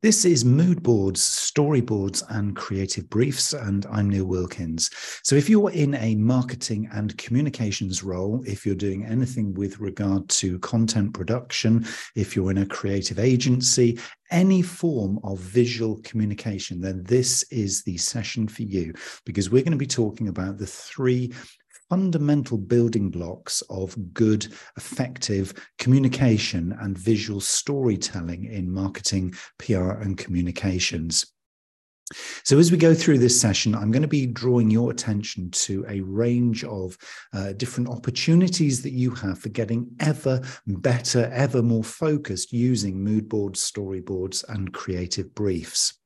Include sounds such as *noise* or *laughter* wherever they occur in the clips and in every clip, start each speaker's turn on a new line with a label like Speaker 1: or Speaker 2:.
Speaker 1: This is mood boards, storyboards, and creative briefs, and I'm Neil Wilkins. So, if you're in a marketing and communications role, if you're doing anything with regard to content production, if you're in a creative agency, any form of visual communication, then this is the session for you because we're going to be talking about the three fundamental building blocks of good, effective communication and visual storytelling in marketing, PR, and communications. So, as we go through this session, I'm going to be drawing your attention to a range of uh, different opportunities that you have for getting ever better, ever more focused using mood boards, storyboards, and creative briefs.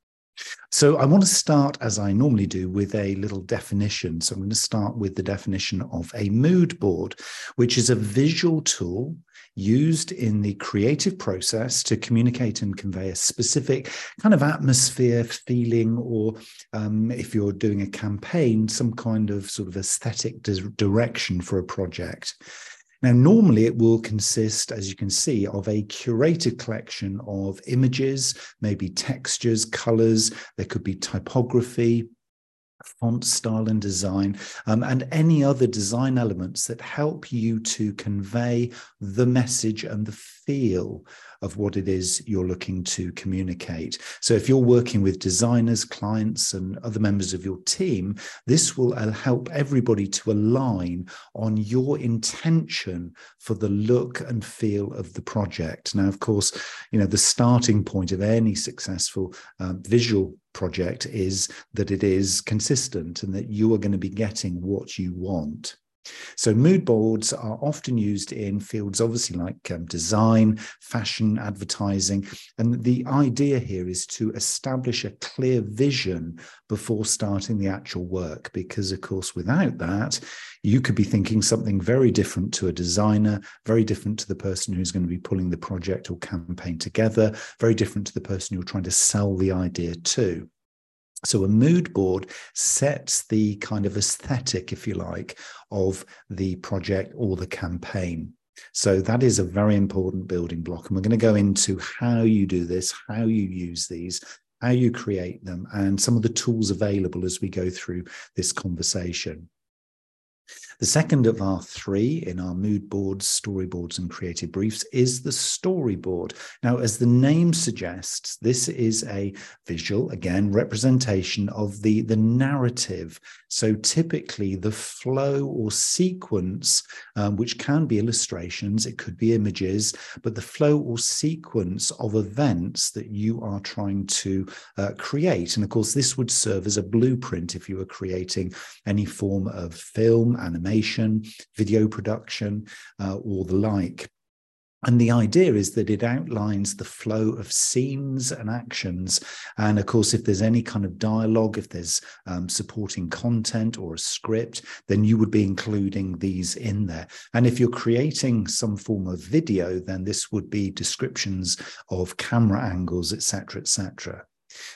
Speaker 1: So I want to start, as I normally do, with a little definition. So I'm going to start with the definition of a mood board, which is a visual tool used in the creative process to communicate and convey a specific kind of atmosphere, feeling, or um, if you're doing a campaign, some kind of sort of aesthetic direction for a project. Now, normally it will consist, as you can see, of a curated collection of images, maybe textures, colors. There could be typography, font style and design, um, and any other design elements that help you to convey the message and the feel of what it is you're looking to communicate. So, if you're working with designers, clients, and other members of your team, this will uh, help everybody to align on your intention for the look and feel of the project. Now, of course, you know, the starting point of any successful um, visual project is that it is consistent and that you are going to be getting what you want. So, mood boards are often used in fields, obviously, like um, design, fashion, advertising. And the idea here is to establish a clear vision before starting the actual work. Because, of course, without that, you could be thinking something very different to a designer, very different to the person who's going to be pulling the project or campaign together, very different to the person you're trying to sell the idea to. So a mood board sets the kind of aesthetic, if you like, of the project or the campaign. So that is a very important building block. And we're going to go into how you do this, how you use these, how you create them, and some of the tools available as we go through this conversation. The second of our three in our mood boards, storyboards, and creative briefs is the storyboard. Now, as the name suggests, this is a visual, again, representation of the, the narrative. So typically, the flow or sequence, um, which can be illustrations, it could be images, but the flow or sequence of events that you are trying to uh, create. And of course, this would serve as a blueprint if you were creating any form of film, animation animation, video production, uh, or the like. And the idea is that it outlines the flow of scenes and actions. And of course, if there's any kind of dialogue, if there's um, supporting content or a script, then you would be including these in there. And if you're creating some form of video, then this would be descriptions of camera angles, etc., etc.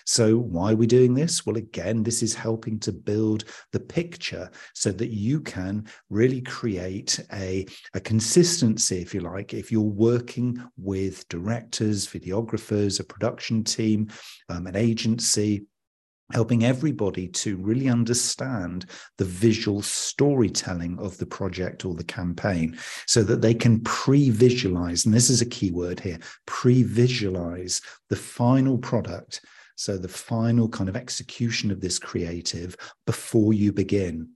Speaker 1: So, why are we doing this? Well, again, this is helping to build the picture so that you can really create a, a consistency, if you like, if you're working with directors, videographers, a production team, um, an agency, helping everybody to really understand the visual storytelling of the project or the campaign so that they can pre visualize. And this is a key word here pre visualize the final product so the final kind of execution of this creative before you begin.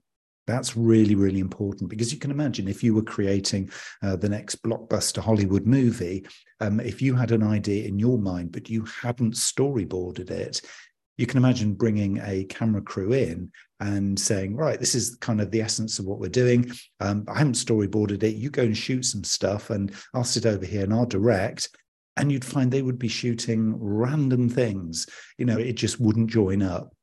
Speaker 1: That's really, really important because you can imagine if you were creating uh, the next blockbuster Hollywood movie, um, if you had an idea in your mind, but you hadn't storyboarded it, you can imagine bringing a camera crew in and saying, right, this is kind of the essence of what we're doing. Um, I haven't storyboarded it. You go and shoot some stuff, and I'll sit over here and I'll direct and you'd find they would be shooting random things. You know, it just wouldn't join up.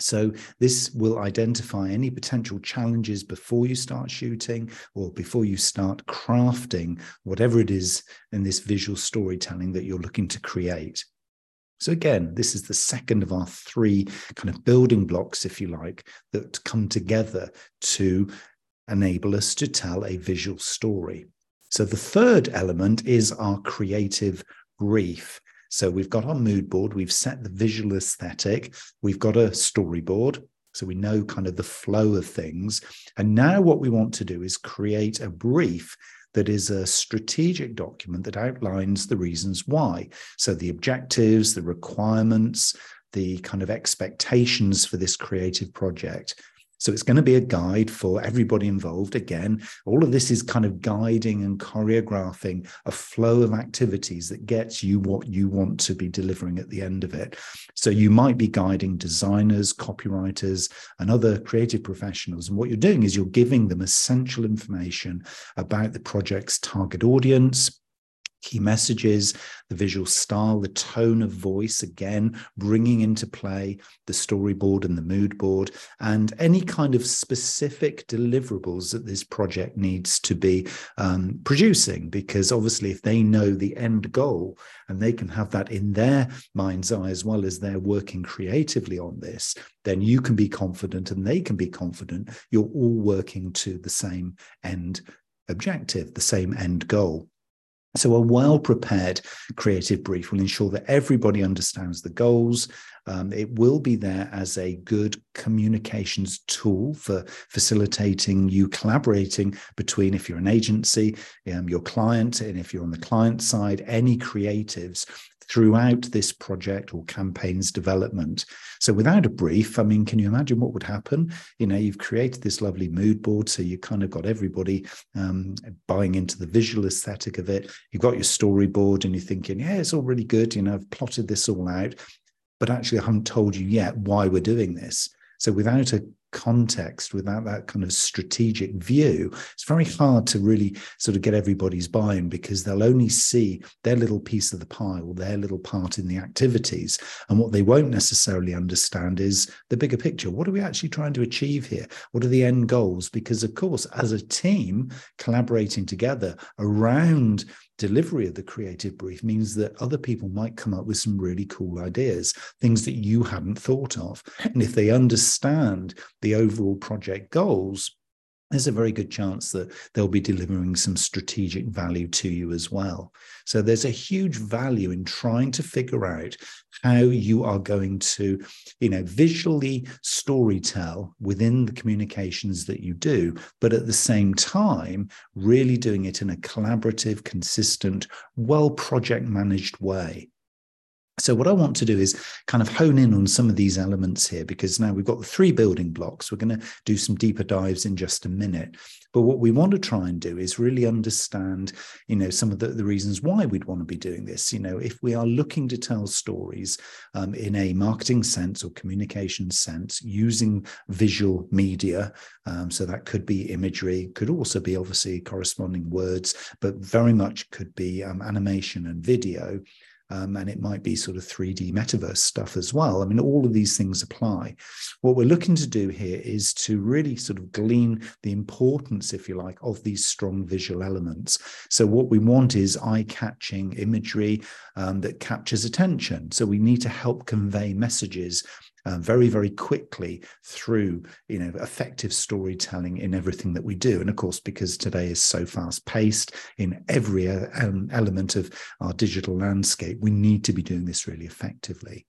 Speaker 1: So, this will identify any potential challenges before you start shooting or before you start crafting whatever it is in this visual storytelling that you're looking to create. So, again, this is the second of our three kind of building blocks, if you like, that come together to enable us to tell a visual story. So the third element is our creative brief. So we've got our mood board, we've set the visual aesthetic, we've got a storyboard. So we know kind of the flow of things. And now what we want to do is create a brief that is a strategic document that outlines the reasons why. So the objectives, the requirements, the kind of expectations for this creative project. So it's going to be a guide for everybody involved. Again, all of this is kind of guiding and choreographing a flow of activities that gets you what you want to be delivering at the end of it. So you might be guiding designers, copywriters, and other creative professionals. And what you're doing is you're giving them essential information about the project's target audience, key messages, the visual style, the tone of voice, again, bringing into play the storyboard and the mood board, and any kind of specific deliverables that this project needs to be um, producing. Because obviously, if they know the end goal and they can have that in their mind's eye as well as they're working creatively on this, then you can be confident and they can be confident you're all working to the same end objective, the same end goal. So, a well prepared creative brief will ensure that everybody understands the goals. Um, it will be there as a good communications tool for facilitating you collaborating between, if you're an agency, um, your client, and if you're on the client side, any creatives throughout this project or campaign's development. So without a brief, I mean, can you imagine what would happen? You know, you've created this lovely mood board, so you kind of got everybody um, buying into the visual aesthetic of it. You've got your storyboard, and you're thinking, yeah, it's all really good. You know, I've plotted this all out, but actually, I haven't told you yet why we're doing this. So without a context, without that kind of strategic view, it's very hard to really sort of get everybody's buy-in because they'll only see their little piece of the pie or their little part in the activities. And what they won't necessarily understand is the bigger picture. What are we actually trying to achieve here? What are the end goals? Because, of course, as a team collaborating together around delivery of the creative brief means that other people might come up with some really cool ideas, things that you hadn't thought of. And if they understand the overall project goals, there's a very good chance that they'll be delivering some strategic value to you as well. So there's a huge value in trying to figure out how you are going to, you know, visually storytell within the communications that you do, but at the same time, really doing it in a collaborative, consistent, well project managed way. So, what I want to do is kind of hone in on some of these elements here because now we've got the three building blocks. We're going to do some deeper dives in just a minute. But what we want to try and do is really understand, you know, some of the, the reasons why we'd want to be doing this. You know, if we are looking to tell stories um, in a marketing sense or communication sense using visual media, um, so that could be imagery, could also be obviously corresponding words, but very much could be um, animation and video um, and it might be sort of 3D metaverse stuff as well. I mean, all of these things apply. What we're looking to do here is to really sort of glean the importance, if you like, of these strong visual elements. So, what we want is eye catching imagery um, that captures attention. So, we need to help convey messages um, very, very quickly through, you know, effective storytelling in everything that we do. And of course, because today is so fast paced in every uh, um, element of our digital landscape, we need to be doing this really effectively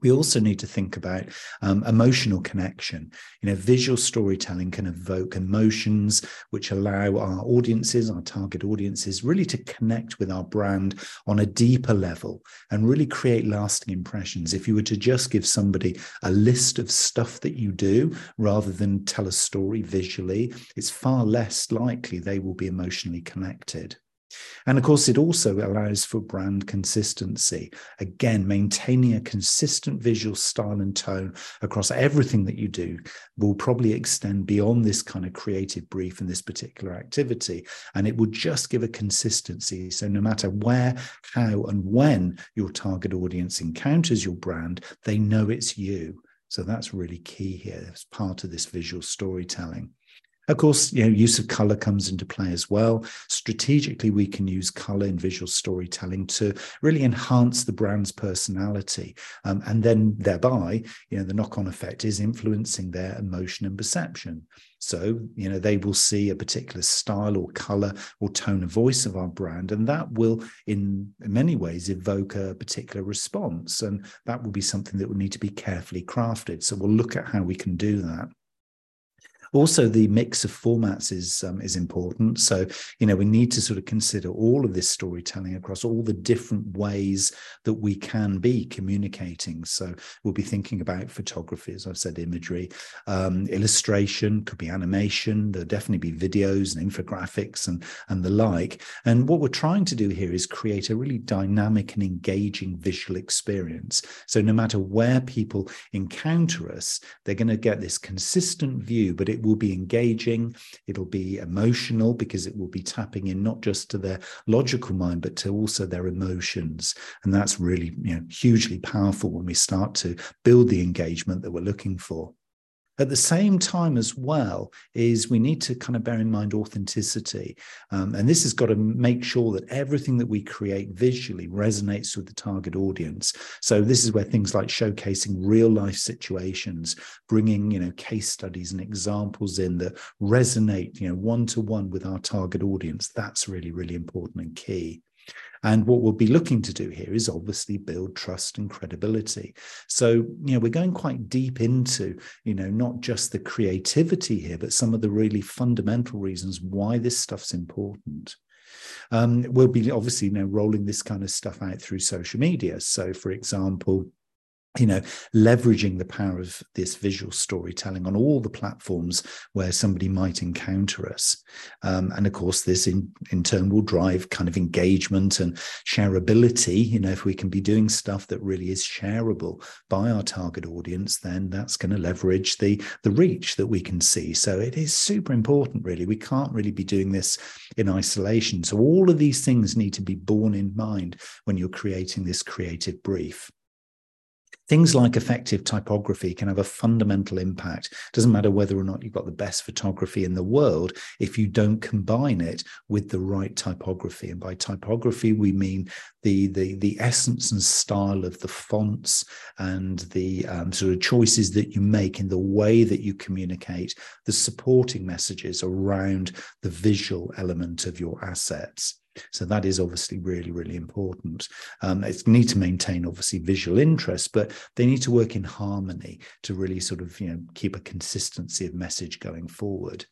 Speaker 1: we also need to think about um, emotional connection. You know, visual storytelling can evoke emotions which allow our audiences, our target audiences, really to connect with our brand on a deeper level and really create lasting impressions. If you were to just give somebody a list of stuff that you do rather than tell a story visually, it's far less likely they will be emotionally connected. And of course, it also allows for brand consistency. Again, maintaining a consistent visual style and tone across everything that you do will probably extend beyond this kind of creative brief and this particular activity. And it would just give a consistency. So, no matter where, how, and when your target audience encounters your brand, they know it's you. So, that's really key here as part of this visual storytelling. Of course, you know, use of color comes into play as well. Strategically, we can use color in visual storytelling to really enhance the brand's personality, um, and then thereby, you know, the knock-on effect is influencing their emotion and perception. So, you know, they will see a particular style or color or tone of voice of our brand, and that will, in many ways, evoke a particular response. And that will be something that will need to be carefully crafted. So, we'll look at how we can do that. Also, the mix of formats is um, is important. So, you know, we need to sort of consider all of this storytelling across all the different ways that we can be communicating. So, we'll be thinking about photography, as I've said, imagery, um, illustration, could be animation. There'll definitely be videos and infographics and and the like. And what we're trying to do here is create a really dynamic and engaging visual experience. So, no matter where people encounter us, they're going to get this consistent view, but it will be engaging, it'll be emotional because it will be tapping in not just to their logical mind, but to also their emotions. And that's really you know, hugely powerful when we start to build the engagement that we're looking for. At the same time, as well, is we need to kind of bear in mind authenticity. Um, and this has got to make sure that everything that we create visually resonates with the target audience. So, this is where things like showcasing real life situations, bringing, you know, case studies and examples in that resonate, you know, one to one with our target audience. That's really, really important and key. And what we'll be looking to do here is obviously build trust and credibility. So, you know, we're going quite deep into, you know, not just the creativity here, but some of the really fundamental reasons why this stuff's important. Um, we'll be obviously you know, rolling this kind of stuff out through social media. So, for example, you know, leveraging the power of this visual storytelling on all the platforms where somebody might encounter us. Um, and of course, this in, in turn will drive kind of engagement and shareability. You know, if we can be doing stuff that really is shareable by our target audience, then that's going to leverage the, the reach that we can see. So it is super important, really. We can't really be doing this in isolation. So all of these things need to be borne in mind when you're creating this creative brief. Things like effective typography can have a fundamental impact. Doesn't matter whether or not you've got the best photography in the world if you don't combine it with the right typography. And by typography, we mean the the the essence and style of the fonts and the um, sort of choices that you make in the way that you communicate the supporting messages around the visual element of your assets. So that is obviously really, really important. Um, it's need to maintain obviously visual interest, but they need to work in harmony to really sort of you know keep a consistency of message going forward.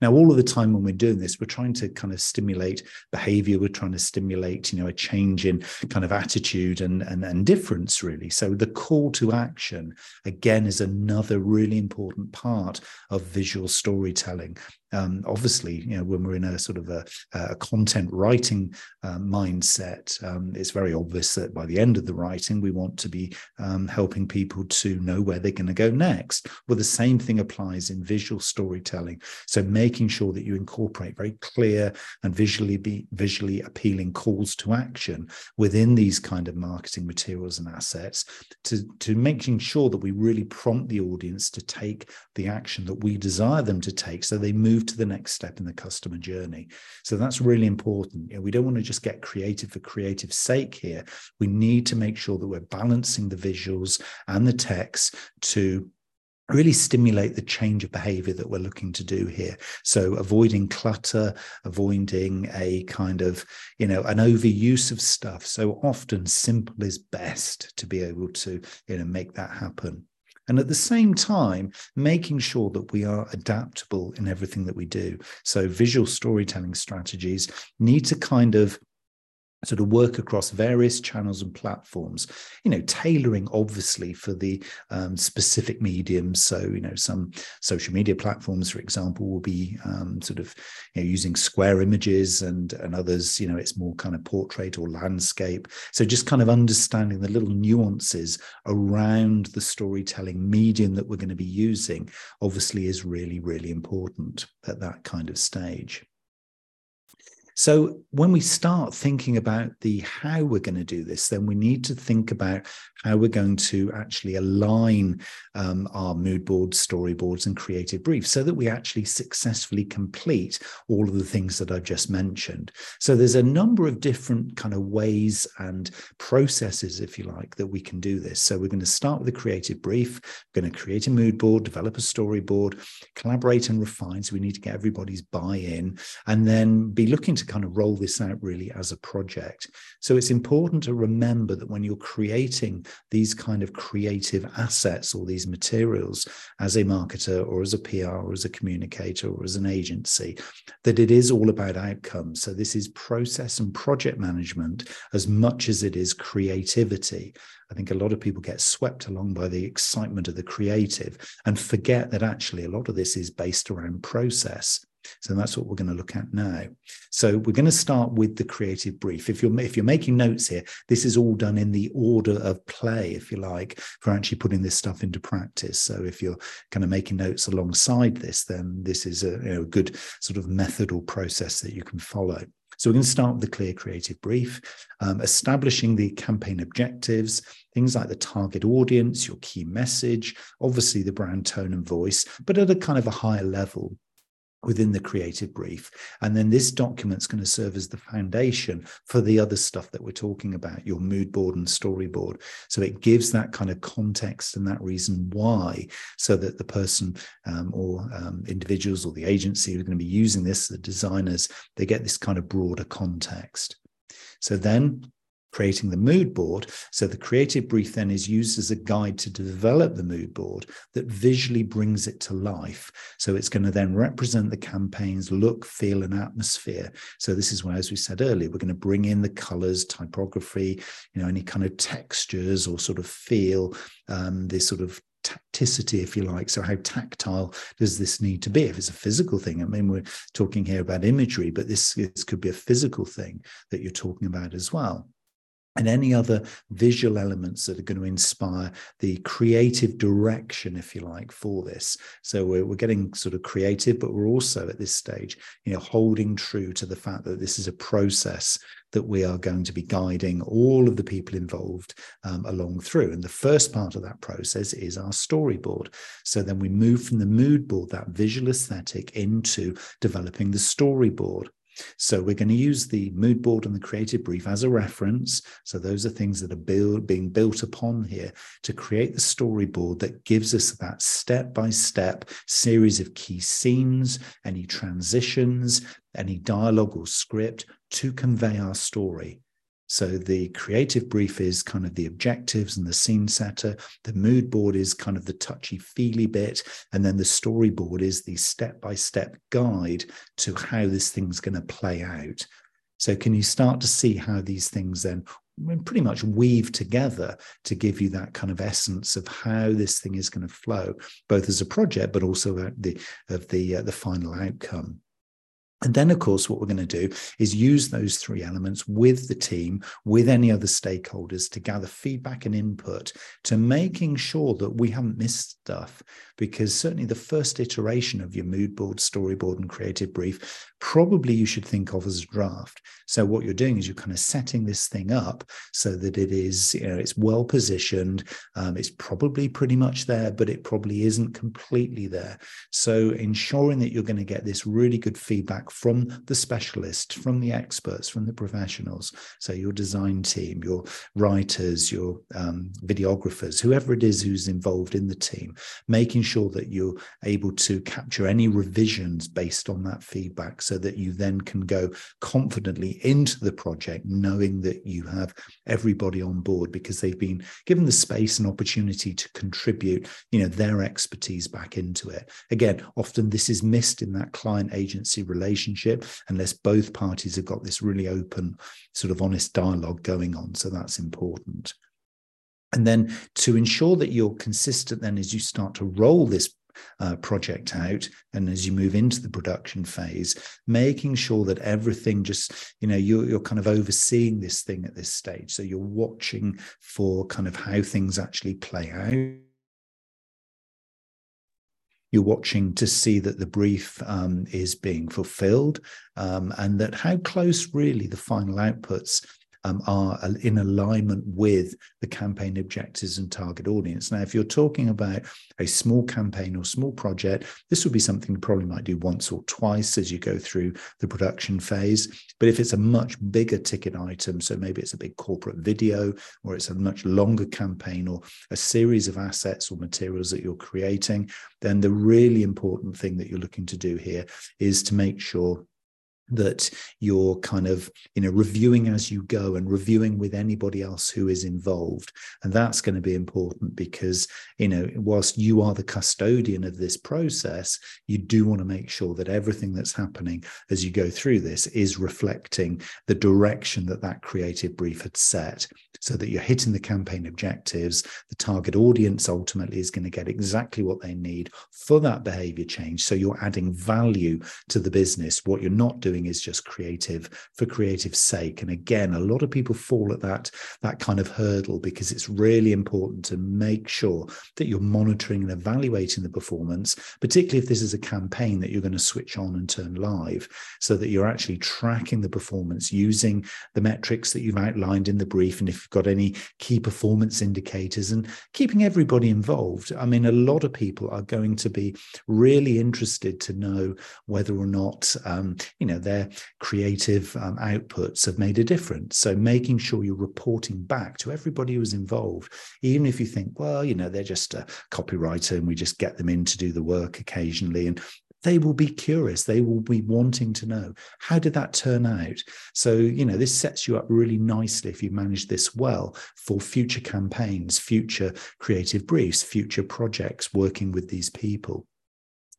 Speaker 1: Now, all of the time when we're doing this, we're trying to kind of stimulate behavior. We're trying to stimulate, you know, a change in kind of attitude and, and, and difference, really. So the call to action, again, is another really important part of visual storytelling um, obviously, you know, when we're in a sort of a, a content writing uh, mindset, um, it's very obvious that by the end of the writing, we want to be um, helping people to know where they're going to go next. Well, the same thing applies in visual storytelling. So making sure that you incorporate very clear and visually be visually appealing calls to action within these kind of marketing materials and assets to, to making sure that we really prompt the audience to take the action that we desire them to take so they move move to the next step in the customer journey. So that's really important. You know, we don't want to just get creative for creative sake here. We need to make sure that we're balancing the visuals and the text to really stimulate the change of behavior that we're looking to do here so avoiding clutter avoiding a kind of you know an overuse of stuff so often simple is best to be able to you know make that happen and at the same time, making sure that we are adaptable in everything that we do. So, visual storytelling strategies need to kind of sort of work across various channels and platforms you know tailoring obviously for the um, specific mediums so you know some social media platforms for example will be um, sort of you know, using square images and and others you know it's more kind of portrait or landscape. So just kind of understanding the little nuances around the storytelling medium that we're going to be using obviously is really really important at that kind of stage So when we start thinking about the how we're going to do this, then we need to think about how we're going to actually align um, our mood boards, storyboards, and creative briefs so that we actually successfully complete all of the things that I've just mentioned. So there's a number of different kind of ways and processes, if you like, that we can do this. So we're going to start with a creative brief, we're going to create a mood board, develop a storyboard, collaborate and refine. So we need to get everybody's buy-in and then be looking to kind of roll this out really as a project. So it's important to remember that when you're creating these kind of creative assets or these materials as a marketer or as a PR or as a communicator or as an agency, that it is all about outcomes. So this is process and project management as much as it is creativity. I think a lot of people get swept along by the excitement of the creative and forget that actually a lot of this is based around process. So that's what we're going to look at now. So we're going to start with the creative brief. If you're if you're making notes here, this is all done in the order of play, if you like, for actually putting this stuff into practice. So if you're kind of making notes alongside this, then this is a, you know, a good sort of method or process that you can follow. So we're going to start with the clear creative brief, um, establishing the campaign objectives, things like the target audience, your key message, obviously the brand tone and voice, but at a kind of a higher level within the creative brief. And then this document's going to serve as the foundation for the other stuff that we're talking about, your mood board and storyboard. So it gives that kind of context and that reason why, so that the person um, or um, individuals or the agency who are going to be using this, the designers, they get this kind of broader context. So then creating the mood board. So the creative brief then is used as a guide to develop the mood board that visually brings it to life. So it's going to then represent the campaign's look, feel, and atmosphere. So this is where, as we said earlier, we're going to bring in the colors, typography, you know, any kind of textures or sort of feel, um, this sort of tacticity, if you like. So, how tactile does this need to be? If it's a physical thing, I mean, we're talking here about imagery, but this, this could be a physical thing that you're talking about as well and any other visual elements that are going to inspire the creative direction, if you like, for this. So we're, we're getting sort of creative, but we're also at this stage, you know, holding true to the fact that this is a process that we are going to be guiding all of the people involved um, along through. And the first part of that process is our storyboard. So then we move from the mood board, that visual aesthetic, into developing the storyboard. So we're going to use the mood board and the creative brief as a reference. So those are things that are build, being built upon here to create the storyboard that gives us that step by step series of key scenes, any transitions, any dialogue or script to convey our story. So the creative brief is kind of the objectives and the scene setter. The mood board is kind of the touchy feely bit. And then the storyboard is the step by step guide to how this thing's going to play out. So can you start to see how these things then pretty much weave together to give you that kind of essence of how this thing is going to flow, both as a project, but also the of the uh, the final outcome. And then, of course, what we're going to do is use those three elements with the team, with any other stakeholders to gather feedback and input to making sure that we haven't missed stuff. Because certainly the first iteration of your mood board, storyboard, and creative brief, probably you should think of as a draft. So what you're doing is you're kind of setting this thing up so that it is, you know, it's well positioned. Um, it's probably pretty much there, but it probably isn't completely there. So ensuring that you're going to get this really good feedback from the specialist, from the experts, from the professionals. So your design team, your writers, your um, videographers, whoever it is who's involved in the team, making sure that you're able to capture any revisions based on that feedback so that you then can go confidently into the project knowing that you have everybody on board because they've been given the space and opportunity to contribute you know their expertise back into it again often this is missed in that client agency relationship relationship unless both parties have got this really open, sort of honest dialogue going on. So that's important. And then to ensure that you're consistent, then as you start to roll this uh, project out and as you move into the production phase making sure that everything just you know you're, you're kind of overseeing this thing at this stage so you're watching for kind of how things actually play out you're watching to see that the brief um, is being fulfilled um, and that how close really the final outputs um, are in alignment with the campaign objectives and target audience. Now, if you're talking about a small campaign or small project, this would be something you probably might do once or twice as you go through the production phase. But if it's a much bigger ticket item, so maybe it's a big corporate video or it's a much longer campaign or a series of assets or materials that you're creating, then the really important thing that you're looking to do here is to make sure that you're kind of you know reviewing as you go and reviewing with anybody else who is involved. And that's going to be important because you know whilst you are the custodian of this process you do want to make sure that everything that's happening as you go through this is reflecting the direction that that creative brief had set so that you're hitting the campaign objectives. The target audience ultimately is going to get exactly what they need for that behavior change. So you're adding value to the business. What you're not doing doing is just creative for creative sake. And again a lot of people fall at that that kind of hurdle because it's really important to make sure that you're monitoring and evaluating the performance particularly if this is a campaign that you're going to switch on and turn live so that you're actually tracking the performance using the metrics that you've outlined in the brief and if you've got any key performance indicators and keeping everybody involved. I mean a lot of people are going to be really interested to know whether or not um, you know their creative um, outputs have made a difference. So making sure you're reporting back to everybody who's involved, even if you think, well, you know, they're just a copywriter and we just get them in to do the work occasionally. And they will be curious. They will be wanting to know how did that turn out? So, you know, this sets you up really nicely if you manage this well for future campaigns, future creative briefs, future projects working with these people.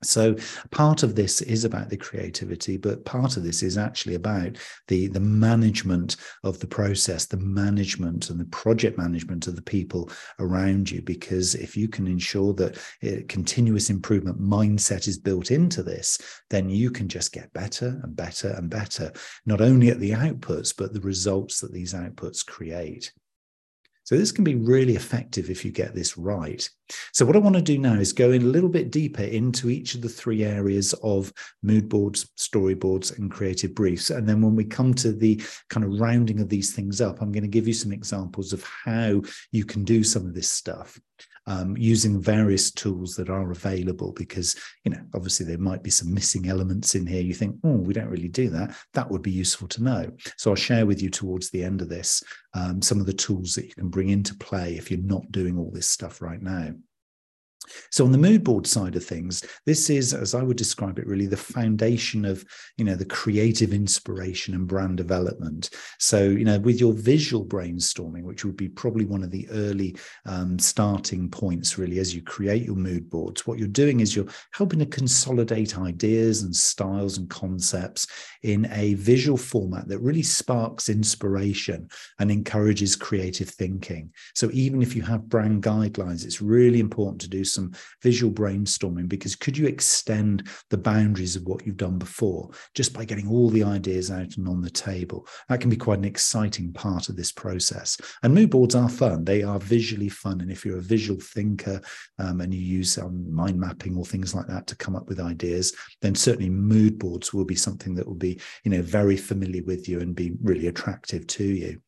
Speaker 1: So part of this is about the creativity, but part of this is actually about the, the management of the process, the management and the project management of the people around you. Because if you can ensure that a continuous improvement mindset is built into this, then you can just get better and better and better, not only at the outputs, but the results that these outputs create. So this can be really effective if you get this right. So what I want to do now is go in a little bit deeper into each of the three areas of mood boards, storyboards, and creative briefs. And then when we come to the kind of rounding of these things up, I'm going to give you some examples of how you can do some of this stuff um, using various tools that are available because you know obviously there might be some missing elements in here. You think oh we don't really do that. That would be useful to know. So i'll share with you towards the end of this um, some of the tools that you can bring into play if you're not doing all this stuff right now so on the mood board side of things, this is, as I would describe it, really the foundation of, you know, the creative inspiration and brand development. So, you know, with your visual brainstorming, which would be probably one of the early um, starting points, really, as you create your mood boards, what you're doing is you're helping to consolidate ideas and styles and concepts in a visual format that really sparks inspiration and encourages creative thinking. So even if you have brand guidelines, it's really important to do some some visual brainstorming because could you extend the boundaries of what you've done before just by getting all the ideas out and on the table? That can be quite an exciting part of this process. And mood boards are fun, they are visually fun. And if you're a visual thinker um, and you use um, mind mapping or things like that to come up with ideas, then certainly mood boards will be something that will be, you know, very familiar with you and be really attractive to you.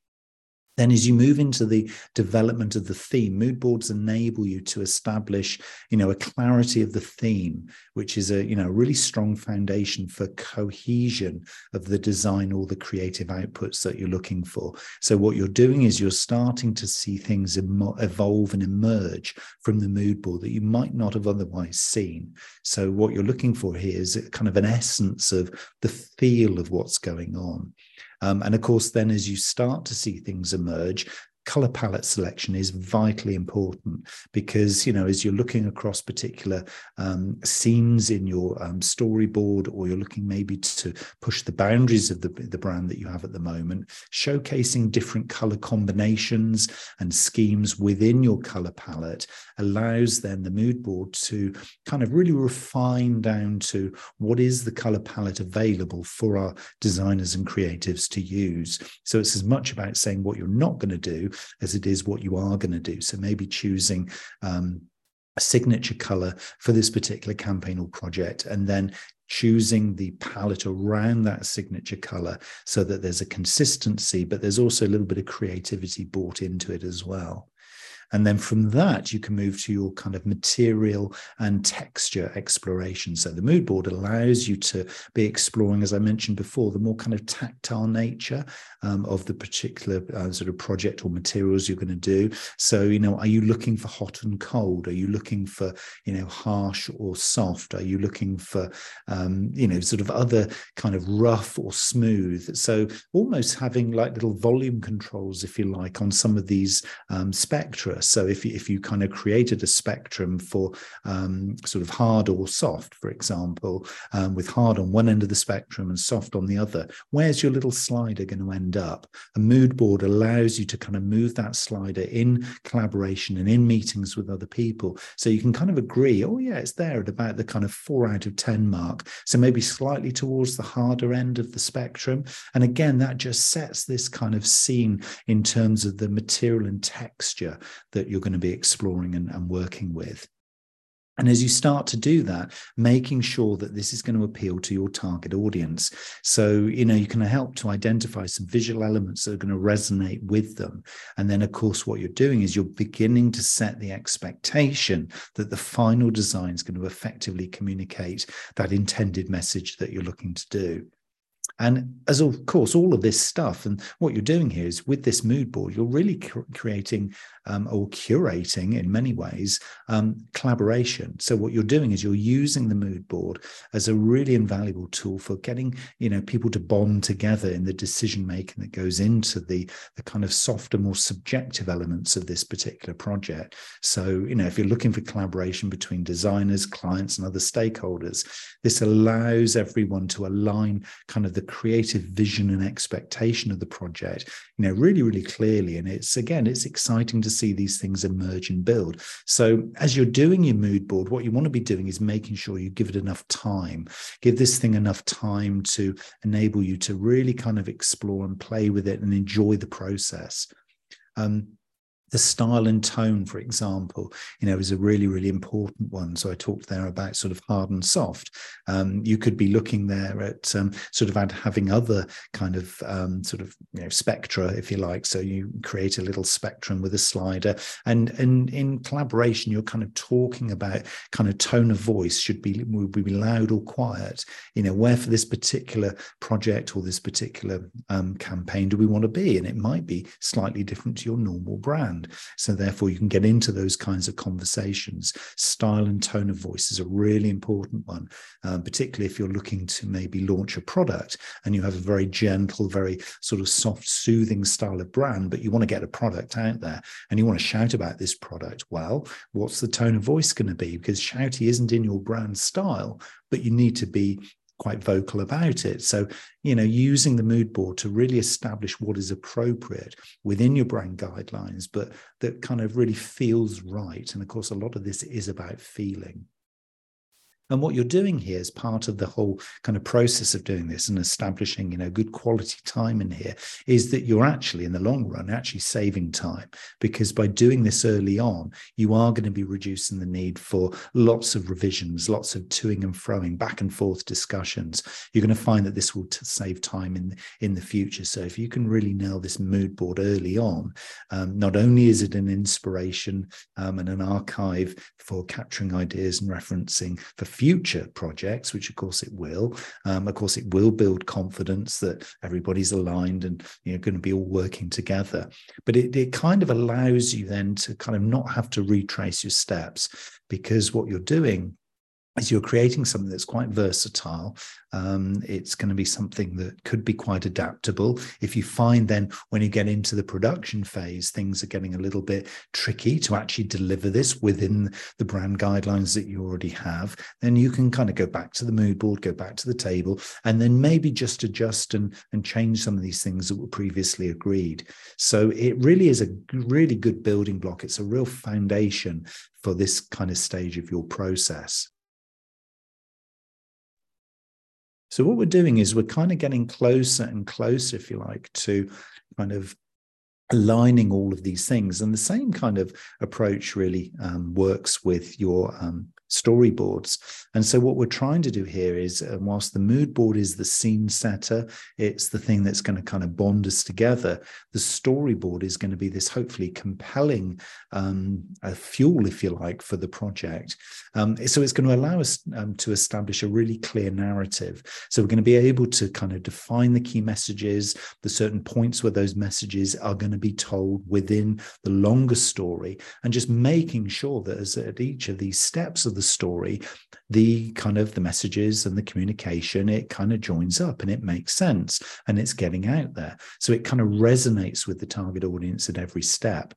Speaker 1: Then, as you move into the development of the theme, mood boards enable you to establish, you know, a clarity of the theme, which is a, you know, really strong foundation for cohesion of the design or the creative outputs that you're looking for. So, what you're doing is you're starting to see things evolve and emerge from the mood board that you might not have otherwise seen. So, what you're looking for here is kind of an essence of the feel of what's going on. Um, and of course, then as you start to see things emerge, color palette selection is vitally important because you know as you're looking across particular um, scenes in your um, storyboard or you're looking maybe to push the boundaries of the, the brand that you have at the moment showcasing different color combinations and schemes within your color palette allows then the mood board to kind of really refine down to what is the color palette available for our designers and creatives to use. So it's as much about saying what you're not going to do as it is what you are going to do. So maybe choosing um, a signature color for this particular campaign or project, and then choosing the palette around that signature color so that there's a consistency, but there's also a little bit of creativity brought into it as well. And then from that, you can move to your kind of material and texture exploration. So the mood board allows you to be exploring, as I mentioned before, the more kind of tactile nature um, of the particular uh, sort of project or materials you're going to do. So, you know, are you looking for hot and cold? Are you looking for, you know, harsh or soft? Are you looking for, um, you know, sort of other kind of rough or smooth? So almost having like little volume controls, if you like, on some of these um, spectra so if you, if you kind of created a spectrum for um, sort of hard or soft, for example, um, with hard on one end of the spectrum and soft on the other, where's your little slider going to end up? A mood board allows you to kind of move that slider in collaboration and in meetings with other people. So you can kind of agree, oh yeah, it's there at about the kind of four out of 10 mark. So maybe slightly towards the harder end of the spectrum. And again, that just sets this kind of scene in terms of the material and texture that you're going to be exploring and, and working with. And as you start to do that, making sure that this is going to appeal to your target audience. So, you know, you can help to identify some visual elements that are going to resonate with them. And then, of course, what you're doing is you're beginning to set the expectation that the final design is going to effectively communicate that intended message that you're looking to do. And as of course, all of this stuff and what you're doing here is with this mood board, you're really creating um, or curating in many ways um, collaboration. So what you're doing is you're using the mood board as a really invaluable tool for getting you know people to bond together in the decision making that goes into the the kind of softer, more subjective elements of this particular project. So you know if you're looking for collaboration between designers, clients, and other stakeholders, this allows everyone to align kind of the creative vision and expectation of the project, you know, really, really clearly. And it's again, it's exciting to see these things emerge and build. So as you're doing your mood board, what you want to be doing is making sure you give it enough time, give this thing enough time to enable you to really kind of explore and play with it and enjoy the process. Um, the style and tone, for example, you know, is a really, really important one. So I talked there about sort of hard and soft. Um, you could be looking there at um, sort of having other kind of um, sort of you know spectra, if you like. So you create a little spectrum with a slider, and and in collaboration, you're kind of talking about kind of tone of voice should be would be loud or quiet. You know, where for this particular project or this particular um, campaign do we want to be? And it might be slightly different to your normal brand So therefore, you can get into those kinds of conversations. Style and tone of voice is a really important one, um, particularly if you're looking to maybe launch a product and you have a very gentle, very sort of soft, soothing style of brand, but you want to get a product out there and you want to shout about this product. Well, what's the tone of voice going to be? Because shouty isn't in your brand style, but you need to be quite vocal about it. So, you know, using the mood board to really establish what is appropriate within your brand guidelines, but that kind of really feels right. And of course, a lot of this is about feeling. And what you're doing here is part of the whole kind of process of doing this and establishing, you know, good quality time in here is that you're actually, in the long run, actually saving time because by doing this early on, you are going to be reducing the need for lots of revisions, lots of toing and froing, back and forth discussions. You're going to find that this will t- save time in in the future. So if you can really nail this mood board early on, um, not only is it an inspiration um, and an archive for capturing ideas and referencing for future projects, which of course it will. Um, of course, it will build confidence that everybody's aligned and you know going to be all working together. But it, it kind of allows you then to kind of not have to retrace your steps because what you're doing is you're creating something that's quite versatile. Um, it's going to be something that could be quite adaptable. If you find then when you get into the production phase, things are getting a little bit tricky to actually deliver this within the brand guidelines that you already have, then you can kind of go back to the mood board, go back to the table, and then maybe just adjust and, and change some of these things that were previously agreed. So it really is a really good building block. It's a real foundation for this kind of stage of your process. So what we're doing is we're kind of getting closer and closer, if you like, to kind of aligning all of these things. And the same kind of approach really um, works with your um, storyboards. And so, what we're trying to do here is, uh, whilst the mood board is the scene setter, it's the thing that's going to kind of bond us together. The storyboard is going to be this hopefully compelling um, fuel, if you like, for the project. Um, so, it's going to allow us um, to establish a really clear narrative. So, we're going to be able to kind of define the key messages, the certain points where those messages are going to be told within the longer story, and just making sure that as at each of these steps of the the story, the kind of the messages and the communication, it kind of joins up and it makes sense and it's getting out there. So it kind of resonates with the target audience at every step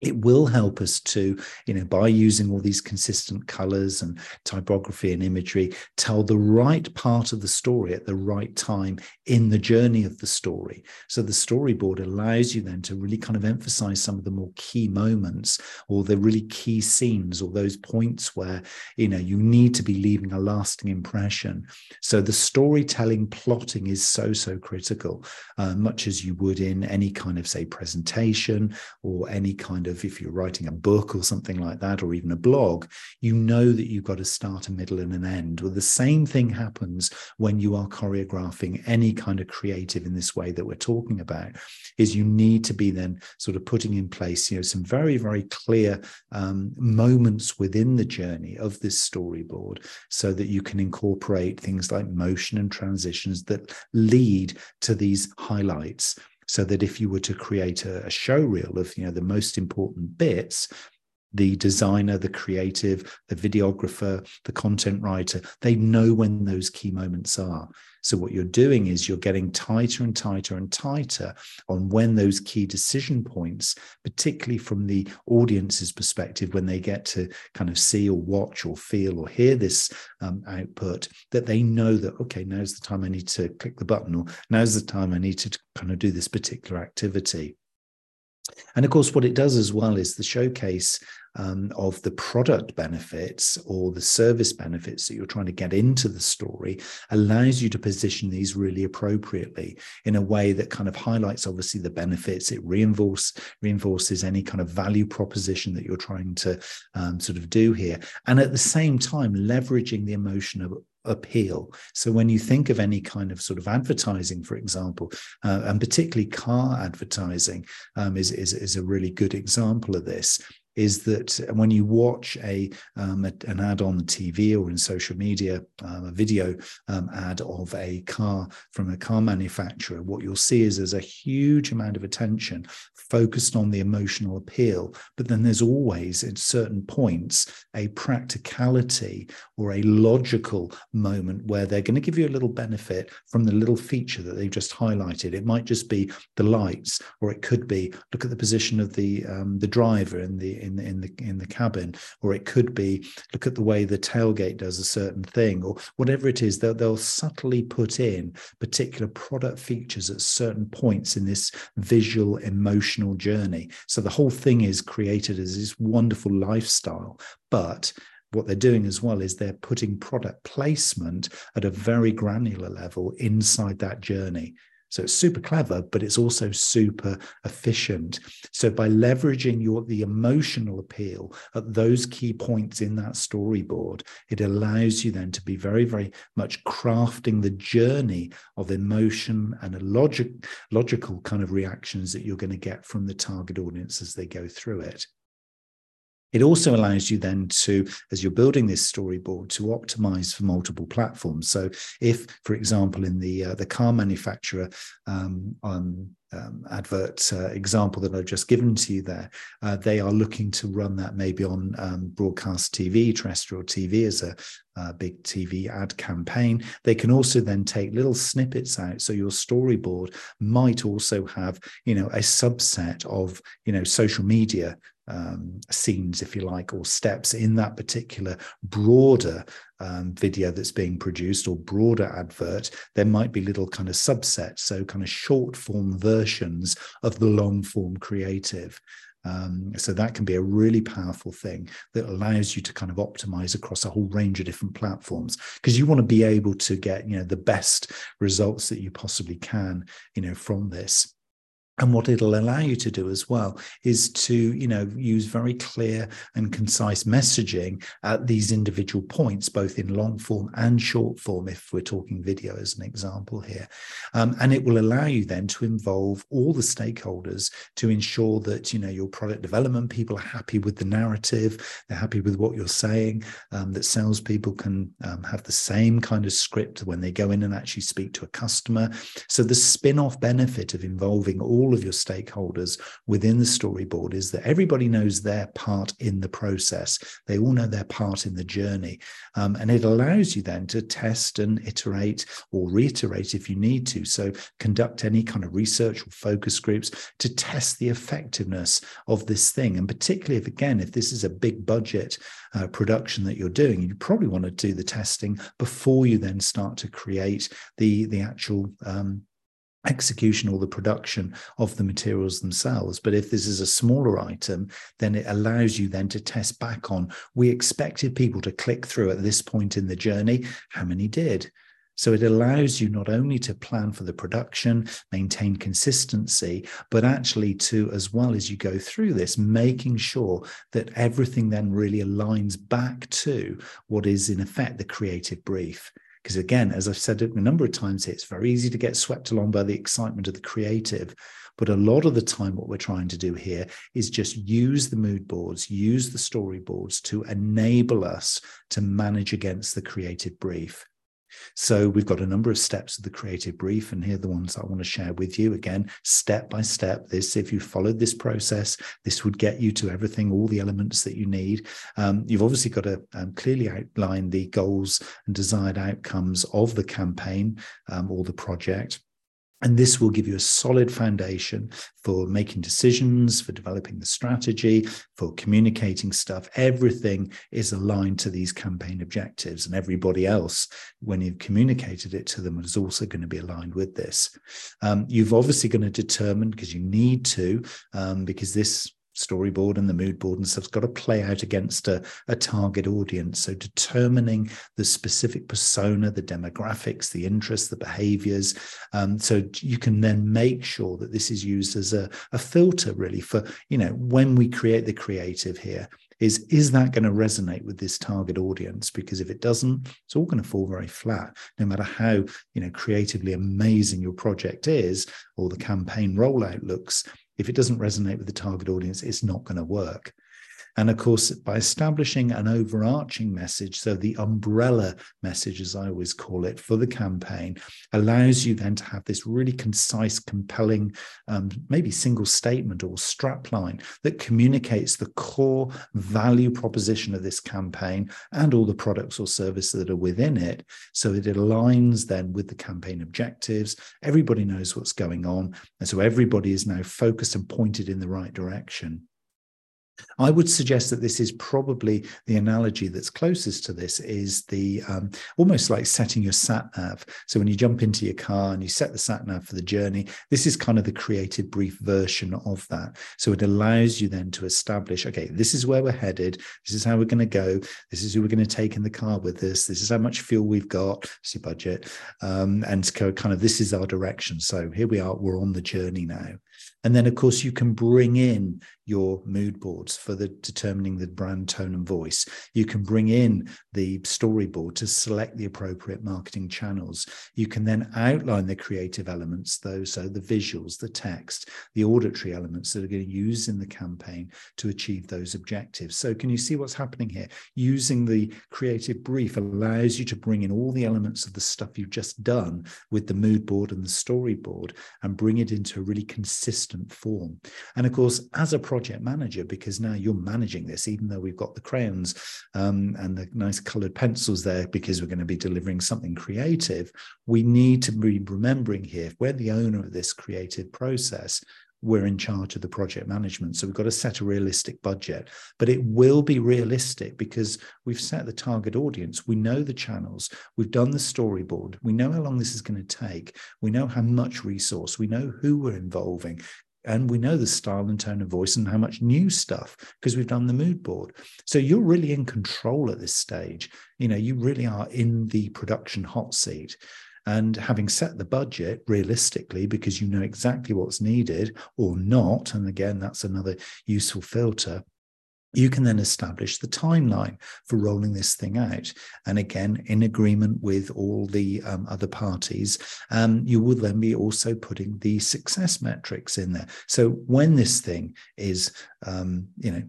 Speaker 1: it will help us to, you know, by using all these consistent colors and typography and imagery, tell the right part of the story at the right time in the journey of the story. So the storyboard allows you then to really kind of emphasize some of the more key moments or the really key scenes or those points where, you know, you need to be leaving a lasting impression. So the storytelling plotting is so, so critical, uh, much as you would in any kind of, say, presentation or any kind of of if you're writing a book or something like that, or even a blog, you know that you've got to start a middle and an end. Well, the same thing happens when you are choreographing any kind of creative in this way that we're talking about, is you need to be then sort of putting in place, you know, some very, very clear um, moments within the journey of this storyboard so that you can incorporate things like motion and transitions that lead to these highlights so that if you were to create a, a show reel of you know the most important bits the designer, the creative, the videographer, the content writer, they know when those key moments are. So, what you're doing is you're getting tighter and tighter and tighter on when those key decision points, particularly from the audience's perspective, when they get to kind of see or watch or feel or hear this um, output, that they know that, okay, now's the time I need to click the button, or now's the time I need to kind of do this particular activity. And of course, what it does as well is the showcase um, of the product benefits or the service benefits that you're trying to get into the story allows you to position these really appropriately in a way that kind of highlights obviously the benefits it reinforce, reinforces any kind of value proposition that you're trying to um, sort of do here and at the same time leveraging the emotion of appeal. So when you think of any kind of sort of advertising, for example, uh, and particularly car advertising um, is, is, is a really good example of this is that when you watch a, um, a, an ad on the TV or in social media, um, a video um, ad of a car from a car manufacturer, what you'll see is there's a huge amount of attention focused on the emotional appeal, but then there's always at certain points a practicality or a logical moment where they're going to give you a little benefit from the little feature that they've just highlighted. It might just be the lights, or it could be look at the position of the um, the driver in the in the, in the in the cabin, or it could be look at the way the tailgate does a certain thing, or whatever it is. They'll, they'll subtly put in particular product features at certain points in this visual emotional journey. So the whole thing is created as this wonderful lifestyle, but what they're doing as well is they're putting product placement at a very granular level inside that journey. So it's super clever, but it's also super efficient. So by leveraging your the emotional appeal at those key points in that storyboard, it allows you then to be very, very much crafting the journey of emotion and a logic, logical kind of reactions that you're going to get from the target audience as they go through it. It also allows you then to, as you're building this storyboard, to optimize for multiple platforms. So, if, for example, in the uh, the car manufacturer um, um, um, advert uh, example that I've just given to you there, uh, they are looking to run that maybe on um, broadcast TV, terrestrial TV as a, a, big TV ad campaign. They can also then take little snippets out. So your storyboard might also have, you know, a subset of, you know, social media um, scenes, if you like, or steps in that particular broader um, video that's being produced or broader advert, there might be little kind of subsets, so kind of short form versions of the long form creative. Um, so that can be a really powerful thing that allows you to kind of optimize across a whole range of different platforms because you want to be able to get you know the best results that you possibly can you know from this and what it'll allow you to do as well is to you know use very clear and concise messaging at these individual points both in long form and short form if we're talking video as an example here. Um, and it will allow you then to involve all the stakeholders to ensure that you know your product development people are happy with the narrative they're happy with what you're saying um, that salespeople can um, have the same kind of script when they go in and actually speak to a customer. So the spin-off benefit of involving all all of your stakeholders within the storyboard is that everybody knows their part in the process. They all know their part in the journey. Um, and it allows you then to test and iterate or reiterate if you need to. So conduct any kind of research or focus groups to test the effectiveness of this thing. And particularly if, again, if this is a big budget uh, production that you're doing, you probably want to do the testing before you then start to create the, the actual um, execution or the production of the materials themselves. But if this is a smaller item then it allows you then to test back on we expected people to click through at this point in the journey. How many did? So it allows you not only to plan for the production, maintain consistency, but actually to, as well as you go through this, making sure that everything then really aligns back to what is in effect the creative brief. Because again, as I've said a number of times here, it's very easy to get swept along by the excitement of the creative. But a lot of the time, what we're trying to do here is just use the mood boards, use the storyboards to enable us to manage against the creative brief. So we've got a number of steps of the creative brief, and here are the ones I want to share with you. Again, step by step. This, if you followed this process, this would get you to everything, all the elements that you need. Um, you've obviously got to um, clearly outline the goals and desired outcomes of the campaign um, or the project. And this will give you a solid foundation for making decisions, for developing the strategy, for communicating stuff. Everything is aligned to these campaign objectives, and everybody else, when you've communicated it to them, is also going to be aligned with this. Um, you've obviously going to determine because you need to, um, because this storyboard and the mood board and stuff's got to play out against a, a target audience. So determining the specific persona, the demographics, the interests, the behaviors. Um, so you can then make sure that this is used as a, a filter really for, you know, when we create the creative here, is is that going to resonate with this target audience because if it doesn't it's all going to fall very flat no matter how you know creatively amazing your project is or the campaign rollout looks if it doesn't resonate with the target audience, it's not going to work. And of course, by establishing an overarching message, so the umbrella message, as I always call it, for the campaign, allows you then to have this really concise, compelling, um, maybe single statement or strapline that communicates the core value proposition of this campaign and all the products or services that are within it. So it aligns then with the campaign objectives. Everybody knows what's going on. And so everybody is now focused and pointed in the right direction. I would suggest that this is probably the analogy that's closest to this is the um, almost like setting your sat nav. So when you jump into your car and you set the sat nav for the journey, this is kind of the creative brief version of that. So it allows you then to establish, okay, this is where we're headed. This is how we're going to go. This is who we're going to take in the car with us. This is how much fuel we've got. Your budget, um, and kind of this is our direction. So here we are. We're on the journey now. And then, of course, you can bring in your mood boards for the determining the brand tone and voice. You can bring in the storyboard to select the appropriate marketing channels. You can then outline the creative elements, those so the visuals, the text, the auditory elements that are going to use in the campaign to achieve those objectives. So can you see what's happening here? Using the creative brief allows you to bring in all the elements of the stuff you've just done with the mood board and the storyboard and bring it into a really consistent consistent form. And of course, as a project manager, because now you're managing this, even though we've got the crayons um, and the nice colored pencils there, because we're going to be delivering something creative, we need to be remembering here, we're the owner of this creative process, we're in charge of the project management. So we've got to set a realistic budget, but it will be realistic because we've set the target audience. We know the channels. We've done the storyboard. We know how long this is going to take. We know how much resource. We know who we're involving and we know the style and tone of voice and how much new stuff because we've done the mood board so you're really in control at this stage you know you really are in the production hot seat And having set the budget realistically, because you know exactly what's needed or not, and again, that's another useful filter, you can then establish the timeline for rolling this thing out. And again, in agreement with all the um, other parties, um, you will then be also putting the success metrics in there. So when this thing is, um, you know,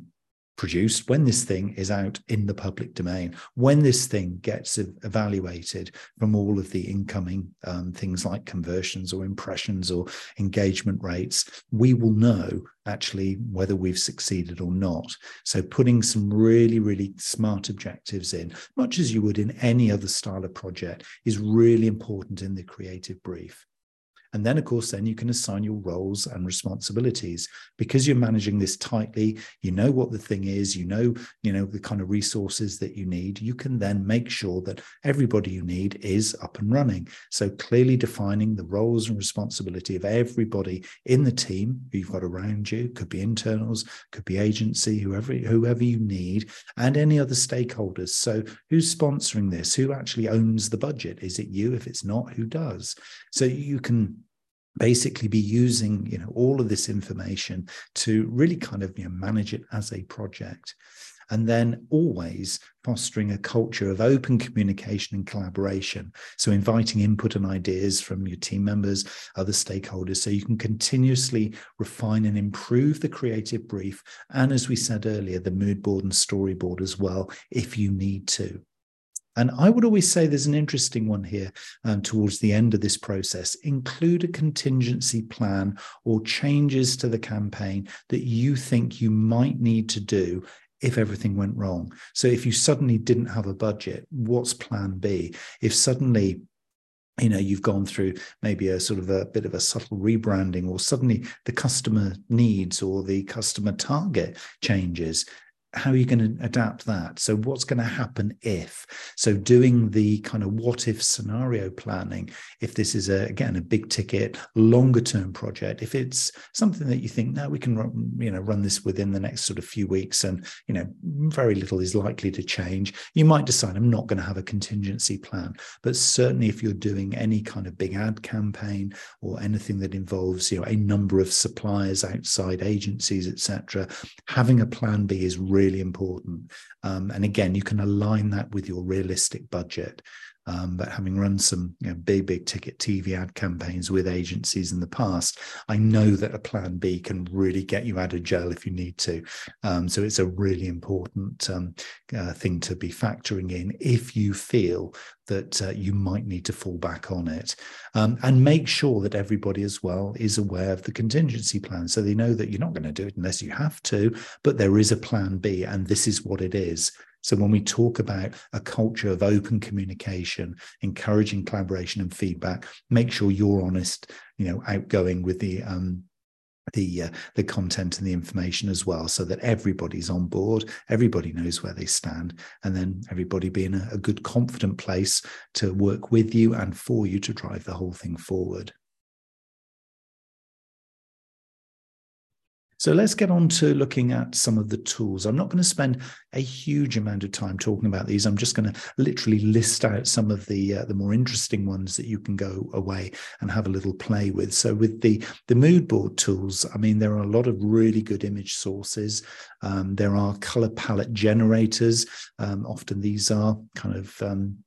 Speaker 1: produced, when this thing is out in the public domain, when this thing gets evaluated from all of the incoming um, things like conversions or impressions or engagement rates, we will know actually whether we've succeeded or not. So putting some really, really smart objectives in, much as you would in any other style of project, is really important in the creative brief. And then, of course, then you can assign your roles and responsibilities because you're managing this tightly. You know what the thing is. You know, you know the kind of resources that you need. You can then make sure that everybody you need is up and running. So clearly defining the roles and responsibility of everybody in the team who you've got around you could be internals, could be agency, whoever whoever you need, and any other stakeholders. So who's sponsoring this? Who actually owns the budget? Is it you? If it's not, who does? So you can basically be using you know all of this information to really kind of you know manage it as a project and then always fostering a culture of open communication and collaboration. So, inviting input and ideas from your team members, other stakeholders, so you can continuously refine and improve the creative brief. And as we said earlier, the mood board and storyboard as well, if you need to. And I would always say there's an interesting one here um, towards the end of this process. Include a contingency plan or changes to the campaign that you think you might need to do if everything went wrong. So if you suddenly didn't have a budget, what's plan B? If suddenly you know you've gone through maybe a sort of a bit of a subtle rebranding or suddenly the customer needs or the customer target changes how are you going to adapt that? So, what's going to happen if? So, doing the kind of what if scenario planning, if this is a, again a big ticket, longer term project, if it's something that you think, no, we can run, you know run this within the next sort of few weeks, and you know very little is likely to change, you might decide I'm not going to have a contingency plan. But certainly, if you're doing any kind of big ad campaign or anything that involves you know a number of suppliers outside agencies, etc., having a plan B is really really important. Um, and again, you can align that with your realistic budget. Um, but having run some you know, big, big ticket TV ad campaigns with agencies in the past, I know that a plan B can really get you out of jail if you need to. Um, so it's a really important um, uh, thing to be factoring in if you feel that uh, you might need to fall back on it. Um, and make sure that everybody as well is aware of the contingency plan so they know that you're not going to do it unless you have to, but there is a plan B and this is what it is. So when we talk about a culture of open communication, encouraging collaboration and feedback, make sure you're honest, you know, outgoing with the um, the uh, the content and the information as well so that everybody's on board everybody knows where they stand and then everybody be in a, a good confident place to work with you and for you to drive the whole thing forward So let's get on to looking at some of the tools. I'm not going to spend a huge amount of time talking about these. I'm just going to literally list out some of the uh, the more interesting ones that you can go away and have a little play with. So with the the mood board tools, I mean there are a lot of really good image sources. Um, there are color palette generators. Um, often these are kind of um,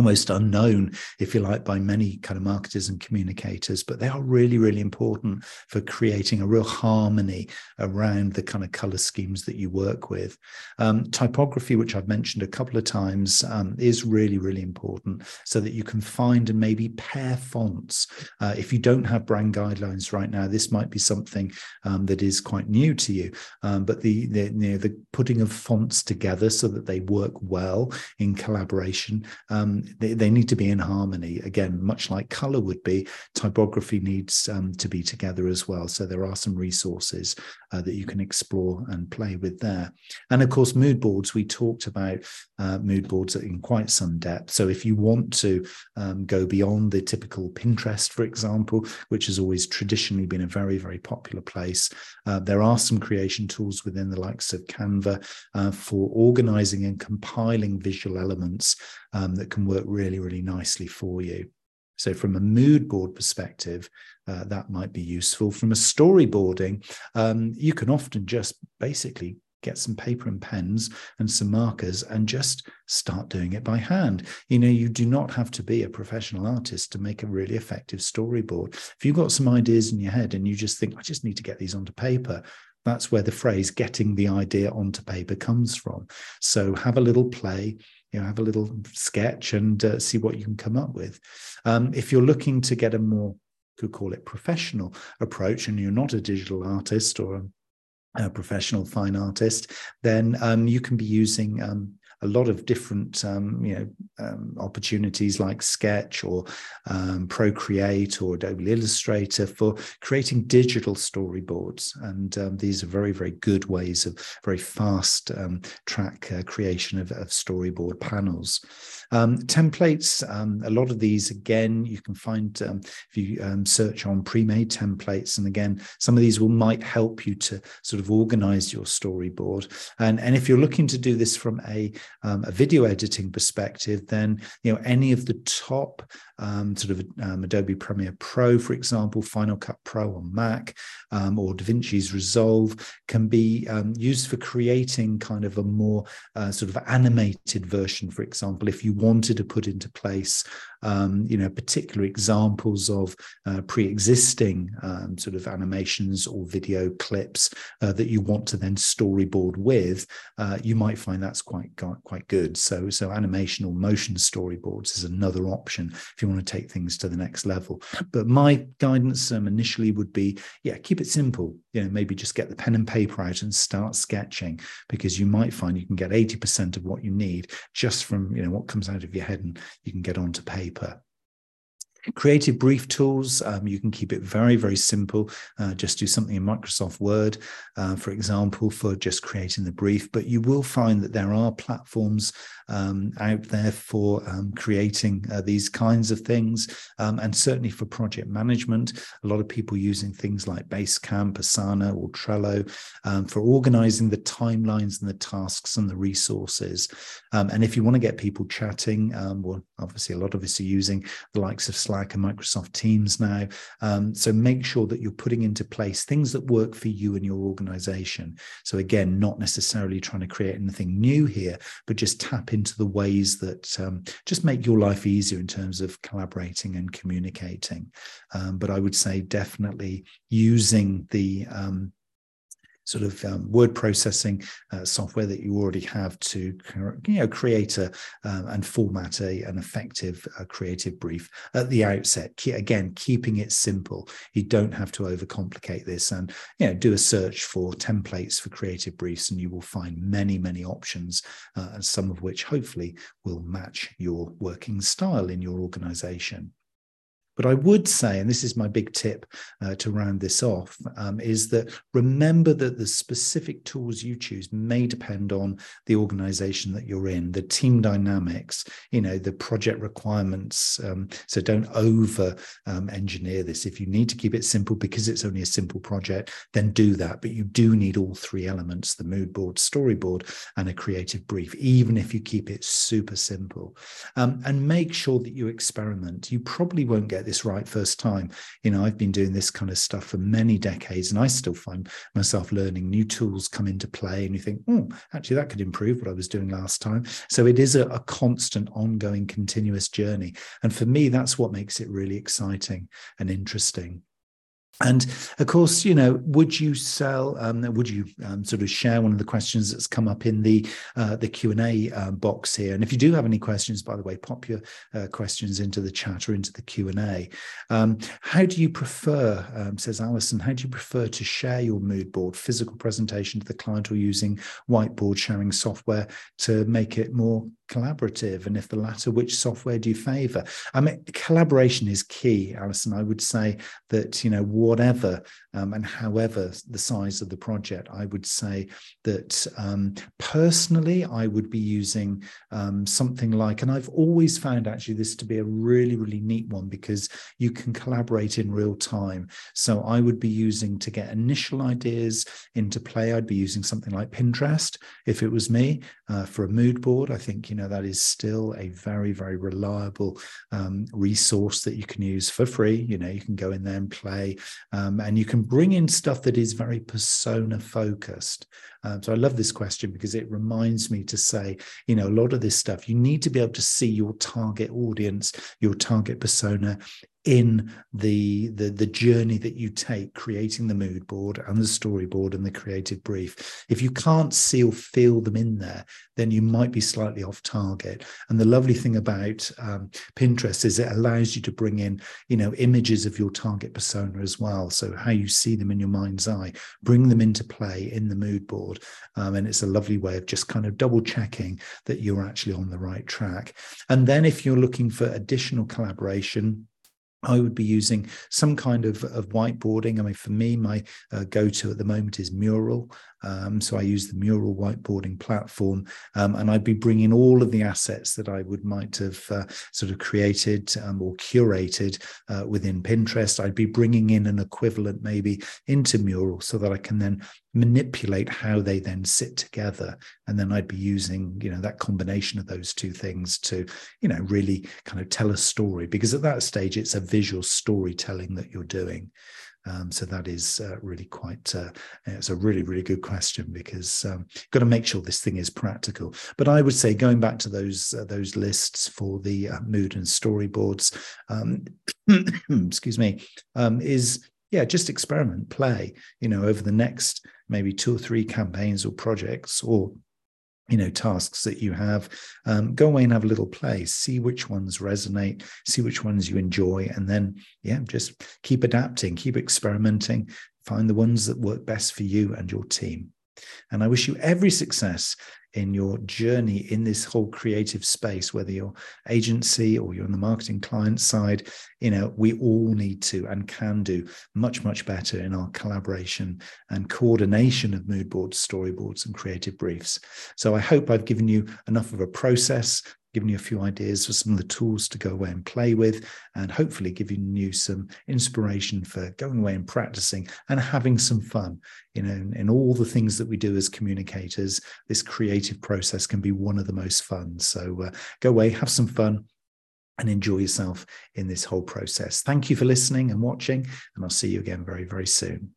Speaker 1: almost unknown, if you like, by many kind of marketers and communicators, but they are really, really important for creating a real harmony around the kind of color schemes that you work with. Um, typography, which I've mentioned a couple of times, um, is really, really important so that you can find and maybe pair fonts. Uh, if you don't have brand guidelines right now, this might be something um, that is quite new to you. Um, but the, the, you know, the putting of fonts together so that they work well in collaboration um, they, they need to be in harmony. Again, much like color would be, typography needs um, to be together as well. So there are some resources uh, that you can explore and play with there. And of course, mood boards, we talked about uh, mood boards in quite some depth. So if you want to um, go beyond the typical Pinterest, for example, which has always traditionally been a very, very popular place, uh, there are some creation tools within the likes of Canva uh, for organizing and compiling visual elements um, that can work really, really nicely for you. So, from a mood board perspective, uh, that might be useful. From a storyboarding, um, you can often just basically get some paper and pens and some markers and just start doing it by hand. You know, you do not have to be a professional artist to make a really effective storyboard. If you've got some ideas in your head and you just think, I just need to get these onto paper, that's where the phrase getting the idea onto paper comes from. So have a little play, you know, have a little sketch and uh, see what you can come up with. Um, if you're looking to get a more could call it professional approach and you're not a digital artist or a a professional fine artist, then um, you can be using um, a lot of different um, you know um, opportunities like Sketch or um, Procreate or Adobe Illustrator for creating digital storyboards, and um, these are very very good ways of very fast um, track uh, creation of, of, storyboard panels. Um, templates, a lot of these again you can find if you search on pre-made templates, and again some of these will might help you to sort of organize your storyboard, and and if you're looking to do this from a um, a video editing perspective, then you know any of the top um, sort of um, Adobe Premiere Pro, for example, Final Cut Pro on Mac, um, or DaVinci's Resolve can be um, used for creating kind of a more uh, sort of animated version. For example, if you wanted to put into place um, you know, particular examples of uh, pre-existing um, sort of animations or video clips uh, that you want to then storyboard with, uh, you might find that's quite quite good. So, so animation or motion storyboards is another option if you want to take things to the next level. But my guidance um, initially would be, yeah, keep it simple. You know, maybe just get the pen and paper out and start sketching because you might find you can get 80% of what you need just from, you know, what comes out of your head and you can get onto paper paper. Creative brief tools, um, you can keep it very, very simple. Uh, just do something in Microsoft Word, uh, for example, for just creating the brief. But you will find that there are platforms um, out there for um, creating uh, these kinds of things. Um, and certainly for project management, a lot of people using things like Basecamp, Asana, or Trello um, for organizing the timelines and the tasks and the resources. Um, and if you want to get people chatting, well, obviously a lot of us are using the likes of Slack and Microsoft Teams now. Um, so make sure that you're putting into place things that work for you and your organization. So again, not necessarily trying to create anything new here, but just tap into the ways that um, just make your life easier in terms of collaborating and communicating. Um, but I would say definitely using the um, sort of um, word processing uh, software that you already have to you know create a um, and format a an effective uh, creative brief at the outset. Again keeping it simple. You don't have to overcomplicate this and you know do a search for templates for creative briefs and you will find many many options uh, some of which hopefully will match your working style in your organization but I would say, and this is my big tip uh, to round this off, um, is that remember that the specific tools you choose may depend on the organization that you're in, the team dynamics, you know, the project requirements. Um, so don't over um, engineer this. If you need to keep it simple because it's only a simple project, then do that. But you do need all three elements the mood board, storyboard, and a creative brief, even if you keep it super simple. Um, and make sure that you experiment. You probably won't get this right first time. You know, I've been doing this kind of stuff for many decades, and I still find myself learning new tools come into play, and you think, oh, actually, that could improve what I was doing last time. So it is a, a constant, ongoing, continuous journey. And for me, that's what makes it really exciting and interesting. And of course, you know, would you sell? Um, would you um, sort of share one of the questions that's come up in the uh, the Q and A uh, box here? And if you do have any questions, by the way, pop your uh, questions into the chat or into the Q and A. Um, how do you prefer? Um, says Alison. How do you prefer to share your mood board, physical presentation to the client, or using whiteboard sharing software to make it more collaborative? And if the latter, which software do you favor? I mean, collaboration is key, Alison. I would say that you know whatever um, and however the size of the project. I would say that um, personally, I would be using um, something like, and I've always found actually this to be a really, really neat one because you can collaborate in real time. So I would be using to get initial ideas into play, I'd be using something like Pinterest if it was me uh, for a mood board. I think, you know, that is still a very, very reliable um, resource that you can use for free. You know, you can go in there and play um, and you can bring in stuff that is very persona focused. Um, so I love this question because it reminds me to say, you know, a lot of this stuff, you need to be able to see your target audience, your target persona in the, the the journey that you take creating the mood board and the storyboard and the creative brief. If you can't see or feel them in there then you might be slightly off target. And the lovely thing about um, pinterest is it allows you to bring in you know images of your target persona as well. So how you see them in your mind's eye bring them into play in the mood board. Um, and it's a lovely way of just kind of double checking that you're actually on the right track. And then if you're looking for additional collaboration I would be using some kind of, of whiteboarding. I mean, for me, my uh, go to at the moment is Mural. Um, so I use the Mural whiteboarding platform, um, and I'd be bringing all of the assets that I would might have uh, sort of created um, or curated uh, within Pinterest. I'd be bringing in an equivalent maybe into Mural so that I can then manipulate how they then sit together, and then I'd be using you know that combination of those two things to you know really kind of tell a story because at that stage it's a visual storytelling that you're doing. Um, so that is uh, really quite, uh, it's a really, really good question because um, you've got to make sure this thing is practical. But I would say going back to those, uh, those lists for the uh, mood and storyboards, um, *coughs* excuse me, um, is yeah, just experiment, play, you know, over the next maybe two or three campaigns or projects or you know tasks that you have um, go away and have a little play see which ones resonate see which ones you enjoy and then yeah just keep adapting keep experimenting find the ones that work best for you and your team and i wish you every success in your journey in this whole creative space, whether you're agency or you're on the marketing client side, you know, we all need to and can do much, much better in our collaboration and coordination of mood boards, storyboards, and creative briefs. So I hope I've given you enough of a process given you a few ideas for some of the tools to go away and play with, and hopefully giving you some inspiration for going away and practicing and having some fun. You know, in, in all the things that we do as communicators, this creative process can be one of the most fun. So uh, go away, have some fun, and enjoy yourself in this whole process. Thank you for listening and watching, and I'll see you again very, very soon.